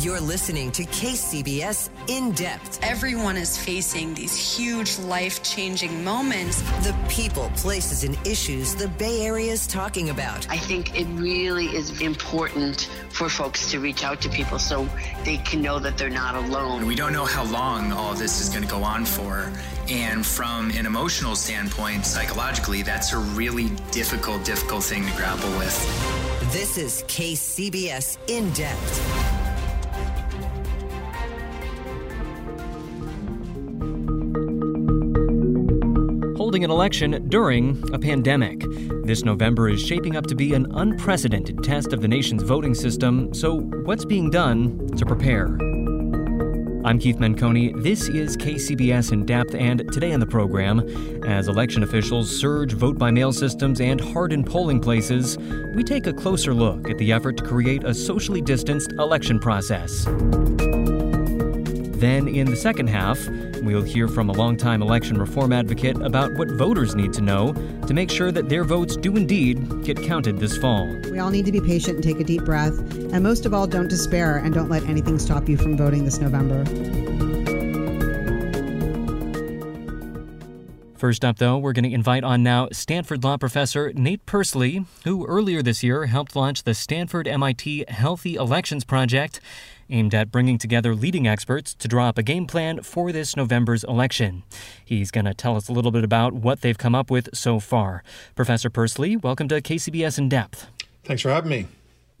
You're listening to KCBS In Depth. Everyone is facing these huge life changing moments. The people, places, and issues the Bay Area is talking about. I think it really is important for folks to reach out to people so they can know that they're not alone. We don't know how long all this is going to go on for. And from an emotional standpoint, psychologically, that's a really difficult, difficult thing to grapple with. This is KCBS In Depth. Holding an election during a pandemic. This November is shaping up to be an unprecedented test of the nation's voting system, so what's being done to prepare? I'm Keith Menconi. This is KCBS in depth, and today on the program, as election officials surge vote by mail systems and harden polling places, we take a closer look at the effort to create a socially distanced election process. Then, in the second half, we'll hear from a longtime election reform advocate about what voters need to know to make sure that their votes do indeed get counted this fall. We all need to be patient and take a deep breath. And most of all, don't despair and don't let anything stop you from voting this November. First up, though, we're going to invite on now Stanford law professor Nate Persily, who earlier this year helped launch the Stanford MIT Healthy Elections Project aimed at bringing together leading experts to draw up a game plan for this November's election. He's going to tell us a little bit about what they've come up with so far. Professor Persily, welcome to KCBS in Depth. Thanks for having me.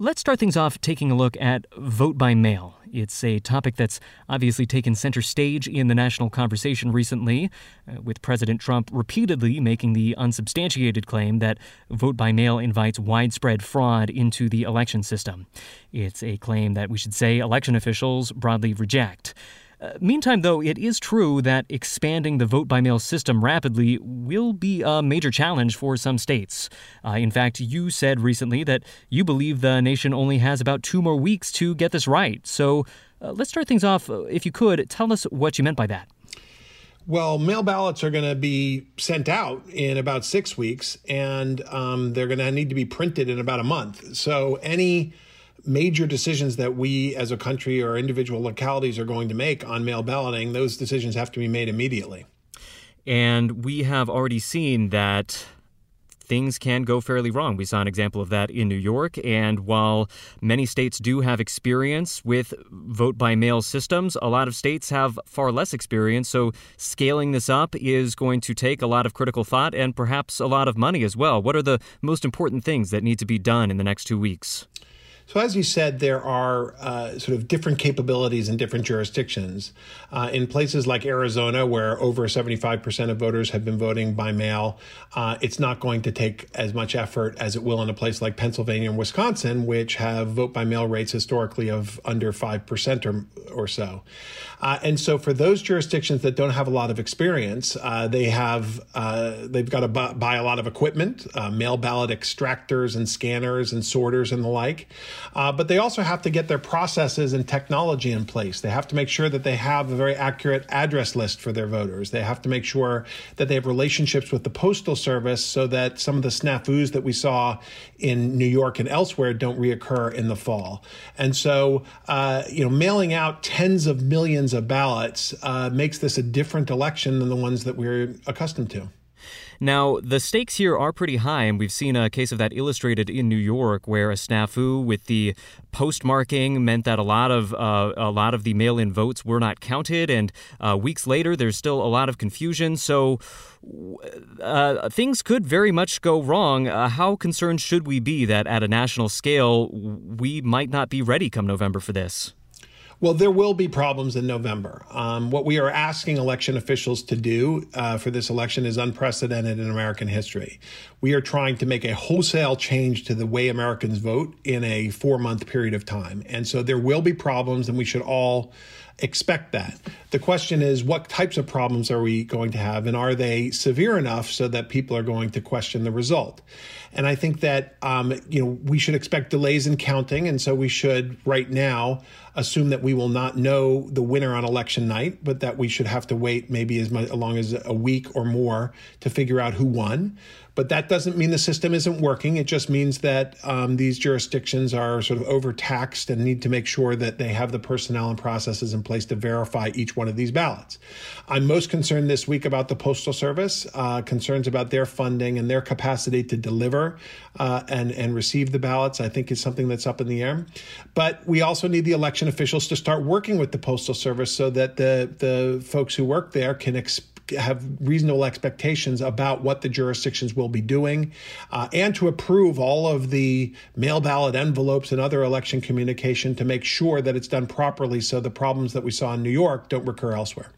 Let's start things off taking a look at vote by mail. It's a topic that's obviously taken center stage in the national conversation recently, uh, with President Trump repeatedly making the unsubstantiated claim that vote by mail invites widespread fraud into the election system. It's a claim that we should say election officials broadly reject. Uh, meantime, though, it is true that expanding the vote by mail system rapidly will be a major challenge for some states. Uh, in fact, you said recently that you believe the nation only has about two more weeks to get this right. So uh, let's start things off. Uh, if you could, tell us what you meant by that. Well, mail ballots are going to be sent out in about six weeks, and um, they're going to need to be printed in about a month. So any major decisions that we as a country or individual localities are going to make on mail balloting, those decisions have to be made immediately. And we have already seen that things can go fairly wrong. We saw an example of that in New York. And while many states do have experience with vote by mail systems, a lot of states have far less experience. So scaling this up is going to take a lot of critical thought and perhaps a lot of money as well. What are the most important things that need to be done in the next two weeks? So, as you said, there are uh, sort of different capabilities in different jurisdictions. Uh, in places like Arizona, where over 75% of voters have been voting by mail, uh, it's not going to take as much effort as it will in a place like Pennsylvania and Wisconsin, which have vote by mail rates historically of under 5% or, or so. Uh, and so, for those jurisdictions that don't have a lot of experience, uh, they have uh, they've got to buy, buy, a lot of equipment, mail ballot extractors and scanners and sorters and the like. Uh, but they also have to get their processes and technology in place. They have to make sure that they have a very accurate address list for their voters. They have to make sure that they have relationships with the Postal Service so that some of the snafus that we saw in New York and elsewhere don't reoccur in the fall. And so, uh, you know, mailing out tens of millions of ballots uh, makes this a different election than the ones that we're accustomed to. Now, the stakes here are pretty high, and we've seen a case of that illustrated in New York, where a snafu with the postmarking meant that a lot of uh, a lot of the mail-in votes were not counted, and uh, weeks later, there's still a lot of confusion. So. Uh, things could very much go wrong. Uh, how concerned should we be that at a national scale we might not be ready come November for this? Well, there will be problems in November. Um, what we are asking election officials to do uh, for this election is unprecedented in American history. We are trying to make a wholesale change to the way Americans vote in a four month period of time. And so there will be problems, and we should all expect that. The question is, what types of problems are we going to have, and are they severe enough so that people are going to question the result? And I think that um, you know we should expect delays in counting, and so we should right now assume that we will not know the winner on election night, but that we should have to wait maybe as much, long as a week or more to figure out who won. But that doesn't mean the system isn't working. It just means that um, these jurisdictions are sort of overtaxed and need to make sure that they have the personnel and processes in place to verify each one of these ballots. I'm most concerned this week about the Postal Service, uh, concerns about their funding and their capacity to deliver uh, and, and receive the ballots, I think is something that's up in the air. But we also need the election officials to start working with the Postal Service so that the, the folks who work there can ex- have reasonable expectations about what the jurisdictions will be doing uh, and to approve all of the mail ballot envelopes and other election communication to make sure that it's done properly so the problems that we saw in New York don't recur elsewhere.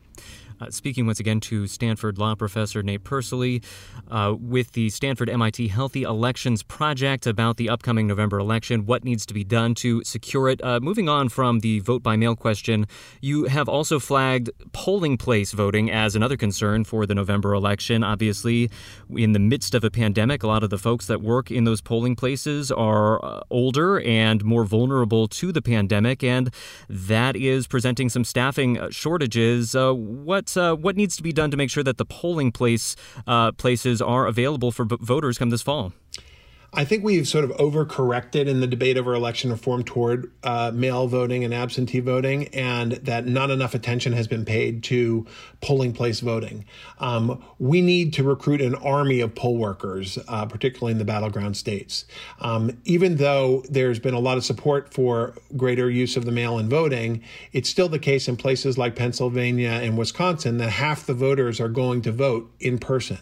Uh, speaking once again to Stanford law professor Nate Persily uh, with the Stanford MIT Healthy Elections Project about the upcoming November election, what needs to be done to secure it. Uh, moving on from the vote by mail question, you have also flagged polling place voting as another concern for the November election. Obviously, in the midst of a pandemic, a lot of the folks that work in those polling places are uh, older and more vulnerable to the pandemic, and that is presenting some staffing uh, shortages. Uh, uh, what needs to be done to make sure that the polling place uh, places are available for voters come this fall? I think we've sort of overcorrected in the debate over election reform toward uh, mail voting and absentee voting, and that not enough attention has been paid to polling place voting. Um, we need to recruit an army of poll workers, uh, particularly in the battleground states. Um, even though there's been a lot of support for greater use of the mail in voting, it's still the case in places like Pennsylvania and Wisconsin that half the voters are going to vote in person.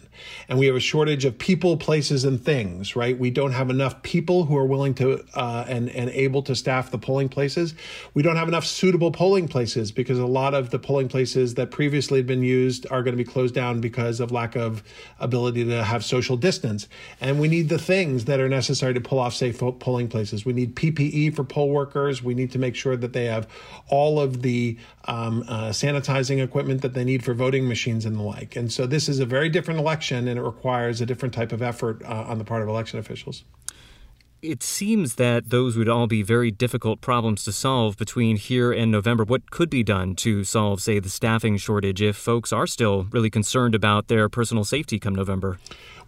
And we have a shortage of people, places, and things, right? We don't have enough people who are willing to uh, and and able to staff the polling places. We don't have enough suitable polling places because a lot of the polling places that previously had been used are going to be closed down because of lack of ability to have social distance. And we need the things that are necessary to pull off safe polling places. We need PPE for poll workers. We need to make sure that they have all of the um, uh, sanitizing equipment that they need for voting machines and the like. And so this is a very different election, and it requires a different type of effort uh, on the part of election officials officials. It seems that those would all be very difficult problems to solve between here and November. What could be done to solve, say, the staffing shortage if folks are still really concerned about their personal safety come November?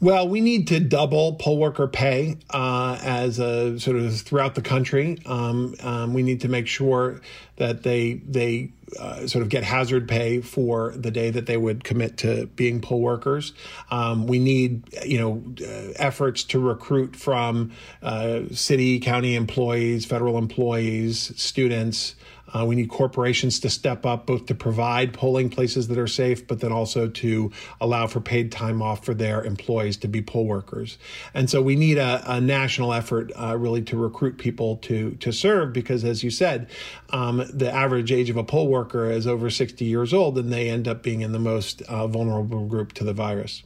Well, we need to double poll worker pay uh, as a sort of throughout the country. Um, um, we need to make sure that they they uh, sort of get hazard pay for the day that they would commit to being poll workers. Um, we need you know uh, efforts to recruit from uh, city, county employees, federal employees, students. Uh, we need corporations to step up both to provide polling places that are safe, but then also to allow for paid time off for their employees to be poll workers. And so we need a, a national effort uh, really to recruit people to, to serve because, as you said, um, the average age of a poll worker is over 60 years old and they end up being in the most uh, vulnerable group to the virus.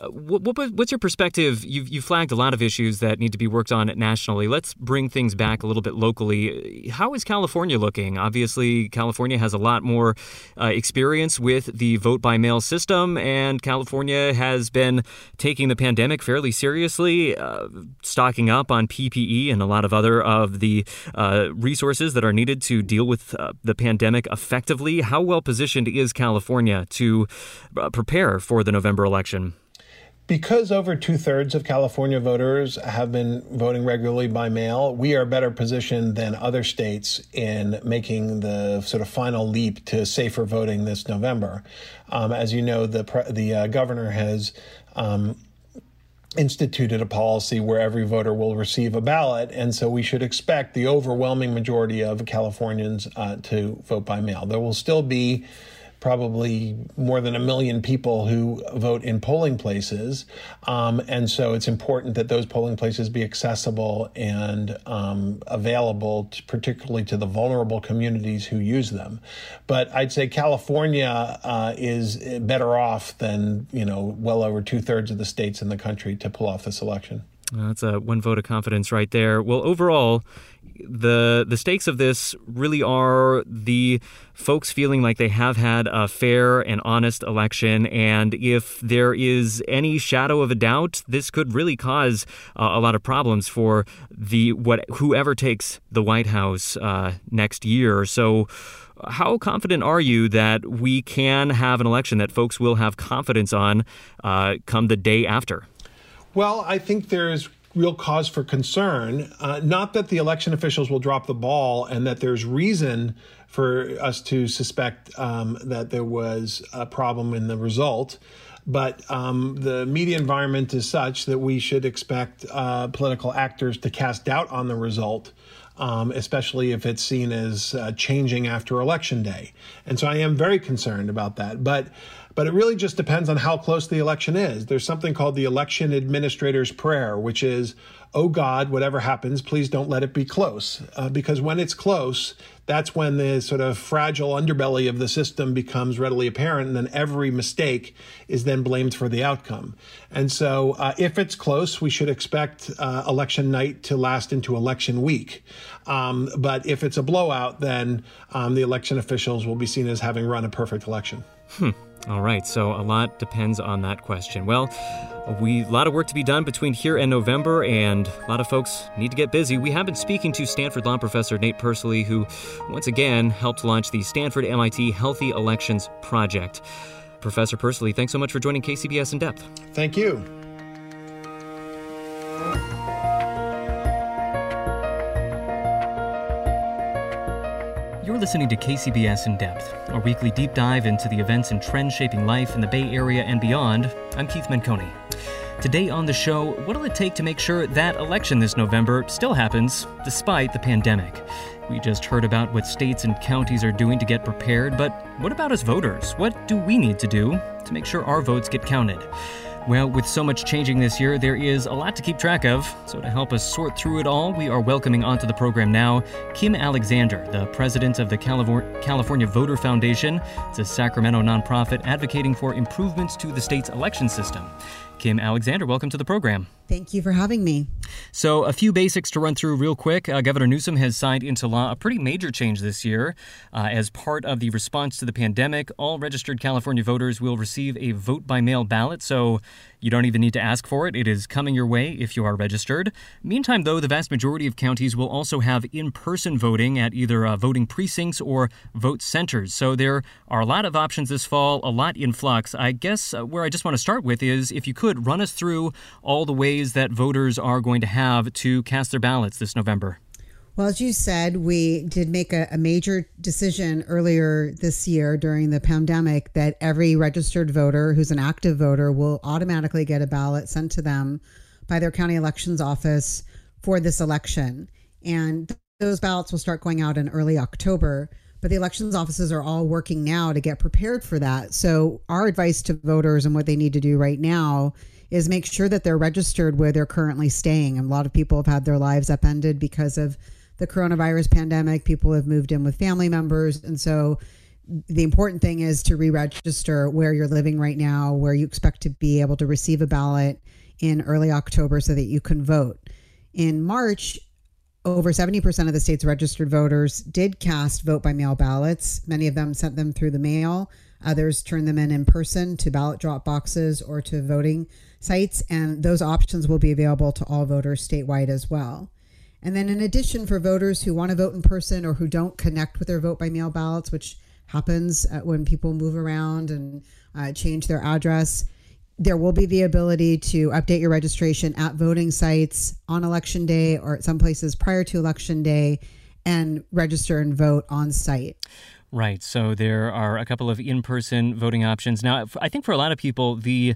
Uh, what, what's your perspective? You've, you flagged a lot of issues that need to be worked on nationally. Let's bring things back a little bit locally. How is California looking? Obviously, California has a lot more uh, experience with the vote by mail system, and California has been taking the pandemic fairly seriously, uh, stocking up on PPE and a lot of other of the uh, resources that are needed to deal with uh, the pandemic effectively. How well positioned is California to uh, prepare for the November election? Because over two thirds of California voters have been voting regularly by mail, we are better positioned than other states in making the sort of final leap to safer voting this November. Um, as you know, the the uh, governor has. Um, instituted a policy where every voter will receive a ballot, and so we should expect the overwhelming majority of Californians uh, to vote by mail. There will still be probably more than a million people who vote in polling places. Um, and so it's important that those polling places be accessible and um, available, to, particularly to the vulnerable communities who use them. But I'd say California uh, is better off than, you know, well over two thirds of the states in the country to pull off this election. That's a one vote of confidence right there. Well, overall, the the stakes of this really are the folks feeling like they have had a fair and honest election, and if there is any shadow of a doubt, this could really cause uh, a lot of problems for the what whoever takes the White House uh, next year. So. How confident are you that we can have an election that folks will have confidence on uh, come the day after? Well, I think there's real cause for concern. Uh, not that the election officials will drop the ball and that there's reason for us to suspect um, that there was a problem in the result. But um, the media environment is such that we should expect uh, political actors to cast doubt on the result. Um, especially if it's seen as uh, changing after election day. And so I am very concerned about that. But but it really just depends on how close the election is. There's something called the election administrator's prayer, which is, oh God, whatever happens, please don't let it be close. Uh, because when it's close, that's when the sort of fragile underbelly of the system becomes readily apparent, and then every mistake is then blamed for the outcome. And so, uh, if it's close, we should expect uh, election night to last into election week. Um, but if it's a blowout, then um, the election officials will be seen as having run a perfect election. Hmm. All right, so a lot depends on that question. Well, we a lot of work to be done between here and November, and a lot of folks need to get busy. We have been speaking to Stanford Law professor Nate Persily, who once again helped launch the Stanford MIT Healthy Elections Project. Professor Persily, thanks so much for joining KCBS in depth. Thank you. You're listening to KCBS In Depth, a weekly deep dive into the events and trends shaping life in the Bay Area and beyond. I'm Keith Menconi. Today on the show, what'll it take to make sure that election this November still happens despite the pandemic? We just heard about what states and counties are doing to get prepared, but what about us voters? What do we need to do to make sure our votes get counted? Well, with so much changing this year, there is a lot to keep track of. So, to help us sort through it all, we are welcoming onto the program now Kim Alexander, the president of the California Voter Foundation. It's a Sacramento nonprofit advocating for improvements to the state's election system. Kim Alexander, welcome to the program. Thank you for having me. So, a few basics to run through real quick. Uh, Governor Newsom has signed into law a pretty major change this year. Uh, as part of the response to the pandemic, all registered California voters will receive a vote by mail ballot. So, you don't even need to ask for it. It is coming your way if you are registered. Meantime, though, the vast majority of counties will also have in person voting at either uh, voting precincts or vote centers. So, there are a lot of options this fall, a lot in flux. I guess uh, where I just want to start with is if you could run us through all the ways that voters are going to have to cast their ballots this November? Well, as you said, we did make a, a, major decision earlier this year during the pandemic that every registered voter who's an active voter will automatically get a ballot sent to them by their county elections office for this election. And those ballots will start going out in early October. But the elections offices are all working now to get prepared for that. So, our advice to voters and what they need to do right now is make sure that they're registered where they're currently staying. And a lot of people have had their lives upended because of the coronavirus pandemic. People have moved in with family members. And so the important thing is to re register where you're living right now, where you expect to be able to receive a ballot in early October so that you can vote. In March, over 70% of the state's registered voters did cast vote by mail ballots. Many of them sent them through the mail. Others turned them in in person to ballot drop boxes or to voting sites, and those options will be available to all voters statewide as well. And then, in addition, for voters who want to vote in person or who don't connect with their vote by mail ballots, which happens uh, when people move around and uh, change their address, there will be the ability to update your registration at voting sites on election day or at some places prior to election day and register and vote on site. Right. So there are a couple of in person voting options. Now, I think for a lot of people, the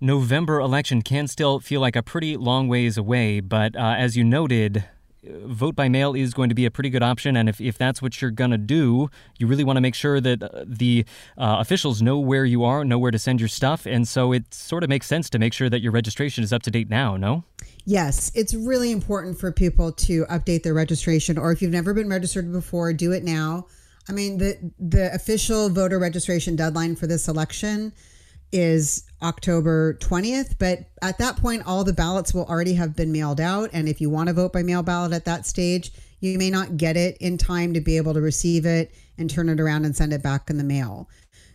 November election can still feel like a pretty long ways away, but uh, as you noted, vote by mail is going to be a pretty good option. And if, if that's what you're going to do, you really want to make sure that uh, the uh, officials know where you are, know where to send your stuff. And so it sort of makes sense to make sure that your registration is up to date now, no? Yes, it's really important for people to update their registration. Or if you've never been registered before, do it now. I mean, the, the official voter registration deadline for this election is October 20th. But at that point, all the ballots will already have been mailed out. And if you want to vote by mail ballot at that stage, you may not get it in time to be able to receive it and turn it around and send it back in the mail.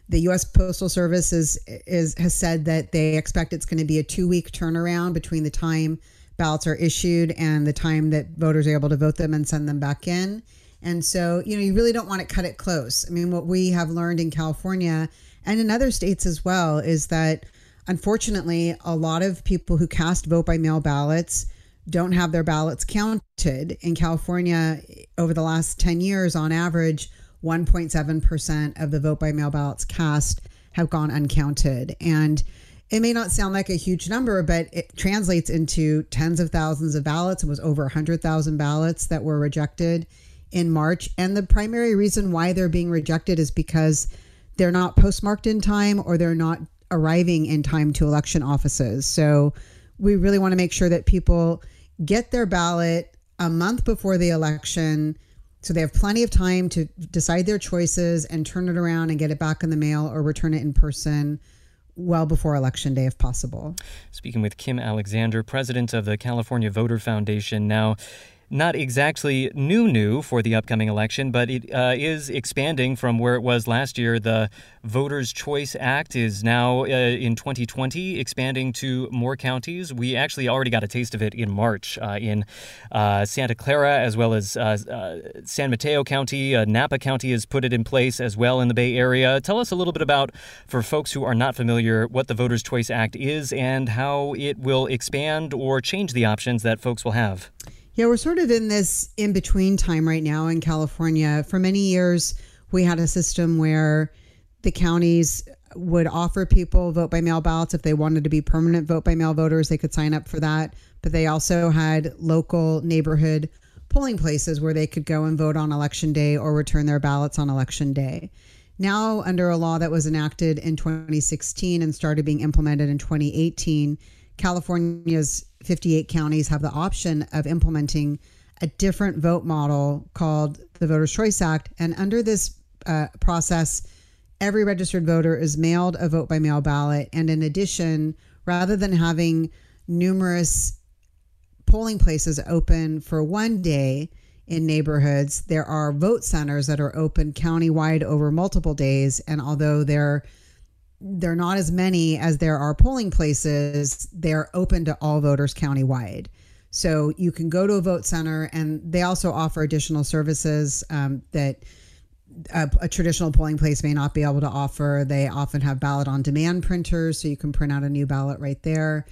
The U.S. Postal Service is, is has said that they expect it's going to be a two week turnaround between the time ballots are issued and the time that voters are able to vote them and send them back in. And so, you know, you really don't want to cut it close. I mean, what we have learned in California and in other states as well is that unfortunately, a lot of people who cast vote by mail ballots don't have their ballots counted. In California, over the last 10 years, on average, 1.7% of the vote by mail ballots cast have gone uncounted. And it may not sound like a huge number, but it translates into tens of thousands of ballots. It was over 100,000 ballots that were rejected in March. And the primary reason why they're being rejected is because they're not postmarked in time or they're not arriving in time to election offices. So we really want to make sure that people get their ballot a month before the election so they have plenty of time to decide their choices and turn it around and get it back in the mail or return it in person well before election day if possible. Speaking with Kim Alexander, president of the California Voter Foundation. Now, not exactly new new for the upcoming election, but it uh, is expanding from where it was last year. The Voters' Choice Act is now uh, in 2020 expanding to more counties. We actually already got a taste of it in March uh, in uh, Santa Clara as well as uh, uh, San Mateo County. Napa County has put it in place as well in the Bay Area. Tell us a little bit about, for folks who are not familiar, what the Voters' Choice Act is and how it will expand or change the options that folks will have. Yeah, we're sort of in this in between time right now in California. For many years, we had a system where the counties would offer people vote by mail ballots if they wanted to be permanent vote by mail voters, they could sign up for that. But they also had local neighborhood polling places where they could go and vote on election day or return their ballots on election day. Now, under a law that was enacted in 2016 and started being implemented in 2018, California's 58 counties have the option of implementing a different vote model called the Voters' Choice Act. And under this uh, process, every registered voter is mailed a vote by mail ballot. And in addition, rather than having numerous polling places open for one day in neighborhoods, there are vote centers that are open countywide over multiple days. And although they're they're not as many as there are polling places. They're open to all voters countywide. So you can go to a vote center, and they also offer additional services um, that a, a, traditional polling place may not be able to offer. They often have ballot on demand printers, so you can print out a new ballot right there.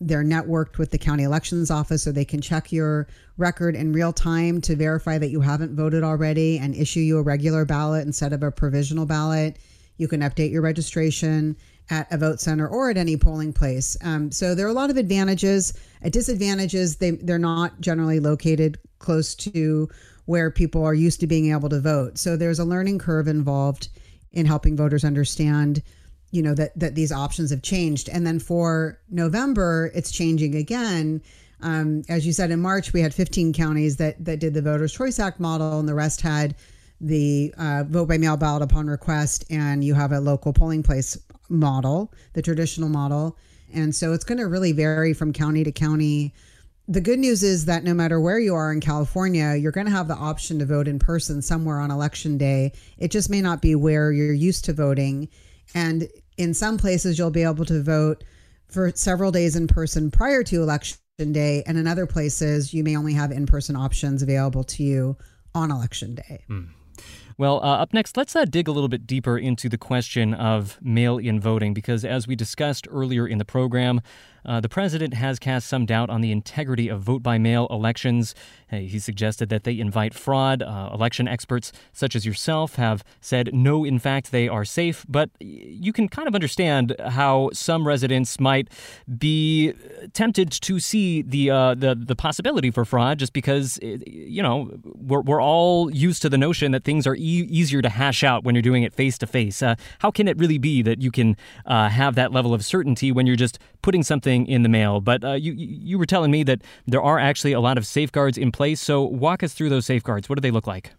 They're networked with the county elections office, so they can check your record in real time to verify that you haven't voted already and issue you a regular ballot instead of a provisional ballot you can update your registration at a vote center or at any polling place. Um, so there are a lot of advantages. At disadvantages, they they're not generally located close to where people are used to being able to vote. So there's a learning curve involved in helping voters understand, you know, that that these options have changed. And then for November, it's changing again. Um, as you said, in March we had 15 counties that that did the Voters' Choice Act model, and the rest had the uh, vote by mail ballot upon request, and you have a local polling place model, the traditional model. And so it's going to really vary from county to county. The good news is that no matter where you are in California, you're going to have the option to vote in person somewhere on election day. It just may not be where you're used to voting. And in some places, you'll be able to vote for several days in person prior to election day. And in other places, you may only have in person options available to you on election day. Mm. Well, uh, up next, let's uh, dig a little bit deeper into the question of mail in voting because, as we discussed earlier in the program, uh, the president has cast some doubt on the integrity of vote by mail elections. he suggested that they invite fraud. Uh, election experts, such as yourself, have said no, in fact, they are safe. But you can kind of understand how some residents might be tempted to see the uh, the, the possibility for fraud just because, you know, we're, we're all used to the notion that things are e- easier to hash out when you're doing it face to face. How can it really be that you can uh, have that level of certainty when you're just putting something in the mail. But uh, you you were telling me that there are actually a lot of safeguards in place. So walk us through those safeguards. What do they look like?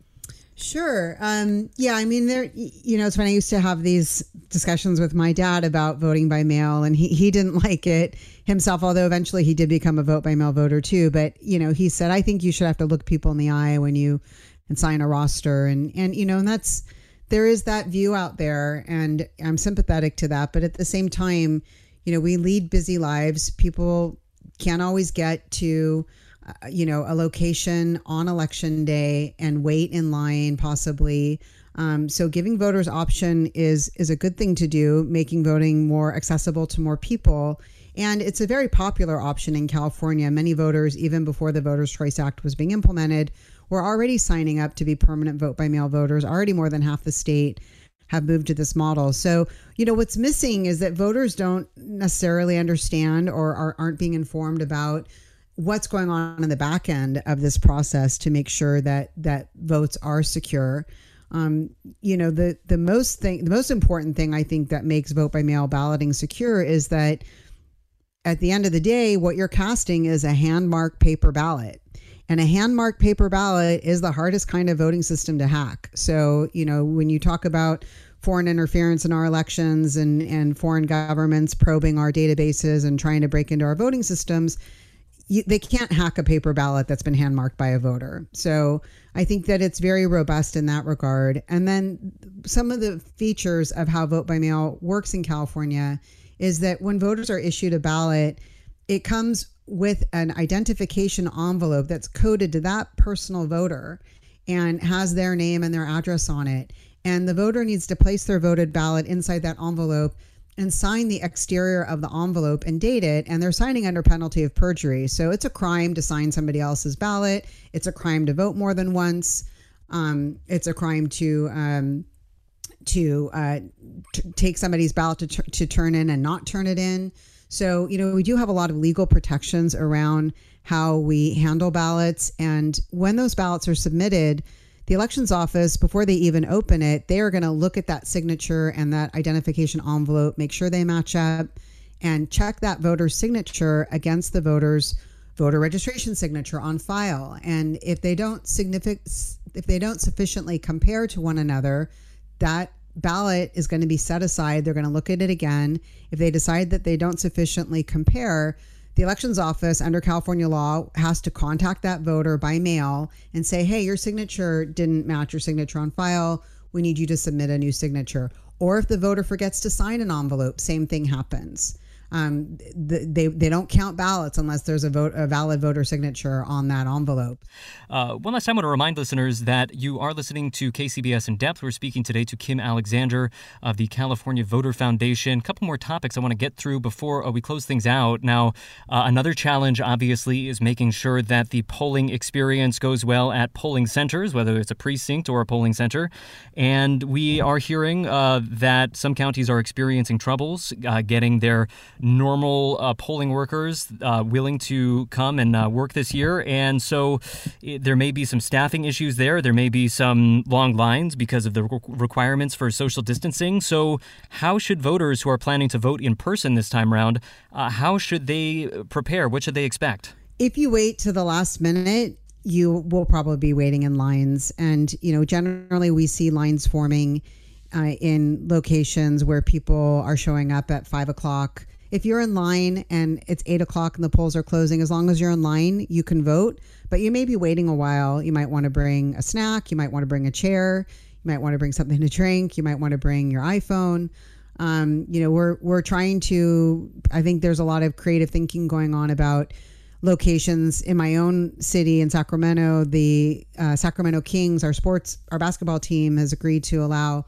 Sure. Um, yeah, I mean, there. You know, it's when I used to have these discussions with my dad about voting by mail, and he he didn't like it himself. Although eventually he did become a vote by mail voter too. But you know, he said, I think you should have to look people in the eye when you and sign a roster, and and you know, and that's there is that view out there, and I'm sympathetic to that. But at the same time, you know, we lead busy lives. People can't always get to uh, you know, a location on election day and wait in line possibly. Um, so giving voters option is is a good thing to do, making voting more accessible to more people. And it's a very popular option in California. Many voters, even before the Voters Choice Act was being implemented, were already signing up to be permanent vote by mail voters. Already more than half the state have moved to this model. So, you know, what's missing is that voters don't necessarily understand or are, aren't being informed about what's going on in the back end of this process to make sure that that votes are secure. Um, you know, the the most thing, the most important thing I think that makes vote by mail balloting secure is that at the end of the day, what you're casting is a hand marked paper ballot. And a hand marked paper ballot is the hardest kind of voting system to hack. So, you know, when you talk about foreign interference in our elections and, and foreign governments probing our databases and trying to break into our voting systems, you, they can't hack a paper ballot that's been hand marked by a voter. So I think that it's very robust in that regard. And then some of the features of how vote by mail works in California is that when voters are issued a ballot, it comes with an identification envelope that's coded to that personal voter and has their name and their address on it. And the voter needs to place their voted ballot inside that envelope and sign the exterior of the envelope and date it. And they're signing under penalty of perjury. So it's a crime to sign somebody else's ballot. It's a crime to vote more than once. Um, it's a crime to um, to uh, take somebody's ballot to, t- to turn in and not turn it in. So, you know, we do have a lot of legal protections around how we handle ballots. And when those ballots are submitted, the elections office, before they even open it, they are going to look at that signature and that identification envelope, make sure they match up, and check that voter's signature against the voter's voter registration signature on file. And if they don't significant, if they don't sufficiently compare to one another, that ballot is going to be set aside. They're going to look at it again. If they decide that they don't sufficiently compare, the elections office under California law has to contact that voter by mail and say, hey, your signature didn't match your signature on file. We need you to submit a new signature. Or if the voter forgets to sign an envelope, same thing happens um, they they don't count ballots unless there's a vote a valid voter signature on that envelope. Uh, one last time, I want to remind listeners that you are listening to KCBS in depth. We're speaking today to Kim Alexander of the California Voter Foundation. A couple more topics I want to get through before uh, we close things out. Now, uh, another challenge obviously is making sure that the polling experience goes well at polling centers, whether it's a precinct or a polling center. And we are hearing uh, that some counties are experiencing troubles uh, getting their normal uh, polling workers uh, willing to come and uh, work this year. And so it, there may be some staffing issues there. There may be some long lines because of the re- requirements for social distancing. So, how should voters who are planning to vote in person this time around, uh, how should they prepare? What should they expect? If you wait to the last minute, you will probably be waiting in lines. And, you know, generally we see lines forming uh, in locations where people are showing up at five o'clock if you're in line and it's eight o'clock and the polls are closing, as long as you're in line, you can vote. But you may be waiting a while. You might want to bring a snack. You might want to bring a chair. You might want to bring something to drink. You might want to bring your iPhone. Um, you know, we're we're trying to. I think there's a lot of creative thinking going on about locations in my own city in Sacramento. The uh, Sacramento Kings, our sports, our basketball team, has agreed to allow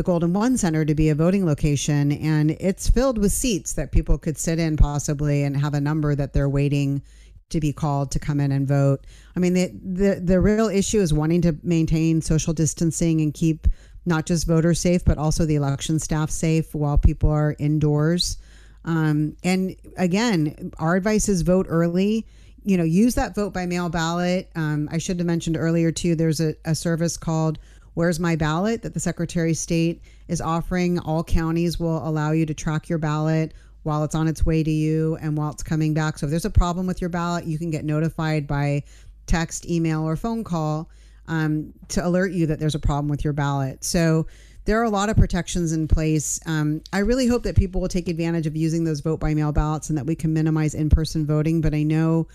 the Golden One Center to be a voting location, and it's filled with seats that people could sit in possibly and have a number that they're waiting to be called to come in and vote. I mean, the the, the real issue is wanting to maintain social distancing and keep not just voters safe, but also the election staff safe while people are indoors. Um, and again, our advice is vote early. You know, use that vote by mail ballot. Um, I should have mentioned earlier too. There's a, a service called Where's My Ballot that the Secretary of State is offering. All counties will allow you to track your ballot while it's on its way to you and while it's coming back. So if there's a problem with your ballot, you can get notified by text, email, or phone call um, to alert you that there's a problem with your ballot. So there are a lot of protections in place. Um, I really hope that people will take advantage of using those vote by mail ballots and that we can minimize in person voting. But I know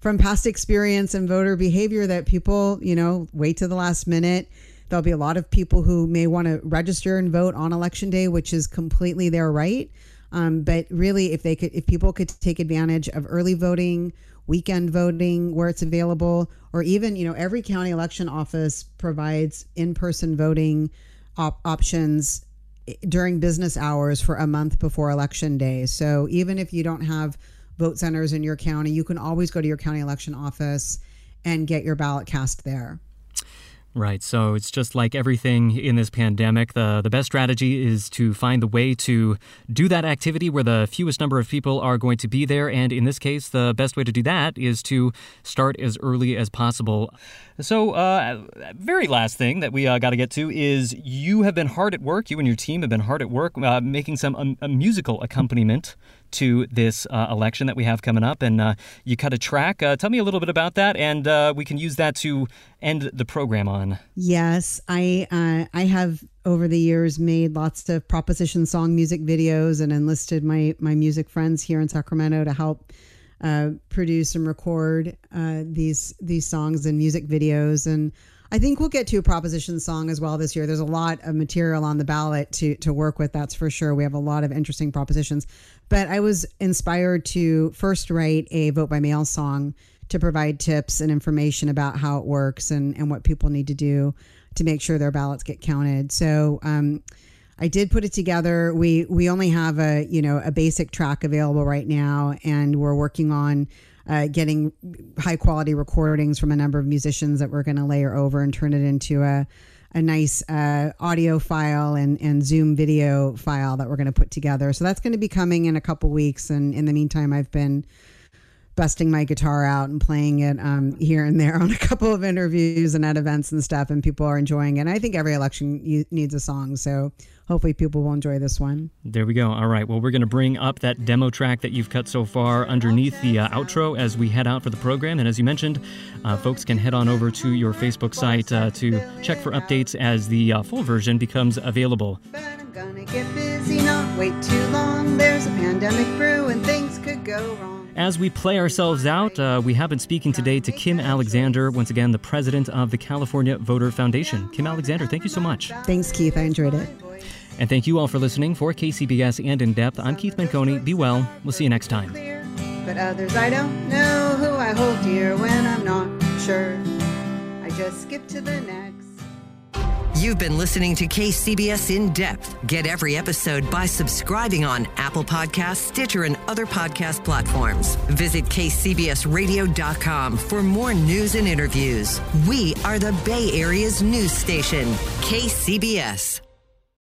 from past experience and voter behavior that people, you know, wait to the last minute There'll be a lot of people who may want to register and vote on election day, which is completely their right. Um, but really, if they could, if people could take advantage of early voting, weekend voting where it's available, or even, you know, every county election office provides in-person voting op- options during business hours for a month before election day. So even if you don't have vote centers in your county, you can always go to your county election office and get your ballot cast there. Right. So it's just like everything in this pandemic. The the best strategy is to find the way to do that activity where the fewest number of people are going to be there. And in this case, the best way to do that is to start as early as possible. So, uh, very last thing that we uh, got to get to is you have been hard at work. You and your team have been hard at work uh, making some um, a musical accompaniment to this uh, election that we have coming up. And uh, you cut a track. Uh, tell me a little bit about that, and uh, we can use that to end the program on. Yes, I uh, I have over the years made lots of proposition song music videos and enlisted my my music friends here in Sacramento to help. Produce and record these these songs and music videos, and I think we'll get to a proposition song as well this year. There's a lot of material on the ballot to to work with. That's for sure. We have a lot of interesting propositions. But I was inspired to first write a vote by mail song to provide tips and information about how it works and and what people need to do to make sure their ballots get counted. So. Um, I did put it together. We we only have a you know a basic track available right now, and we're working on uh, getting high quality recordings from a number of musicians that we're going to layer over and turn it into a a nice uh, audio file and, and Zoom video file that we're going to put together. So that's going to be coming in a couple weeks. And in the meantime, I've been busting my guitar out and playing it um, here and there on a couple of interviews and at events and stuff, and people are enjoying it. And I think every election needs a song, so hopefully people will enjoy this one. There we go. All right. Well, we're going to bring up that demo track that you've cut so far underneath the uh, outro as we head out for the program. And as you mentioned, uh, folks can head on over to your Facebook site uh, to check for updates as the uh, full version becomes available. But I'm gonna get busy, not wait too long. There's a pandemic brewing, things could go wrong. As we play ourselves out, uh, we have been speaking today to Kim Alexander, once again, the president of the California Voter Foundation. Kim Alexander, thank you so much. Thanks, Keith. I enjoyed it. And thank you all for listening. For KCBS and In Depth, I'm Keith Menconi. Be well. We'll see you next time. But others I don't know who I hold dear when I'm not sure. I just skip to the next. You've been listening to KCBS In Depth. Get every episode by subscribing on Apple Podcasts, Stitcher, and other podcast platforms. Visit kcbsradio.com for more news and interviews. We are the Bay Area's news station, KCBS.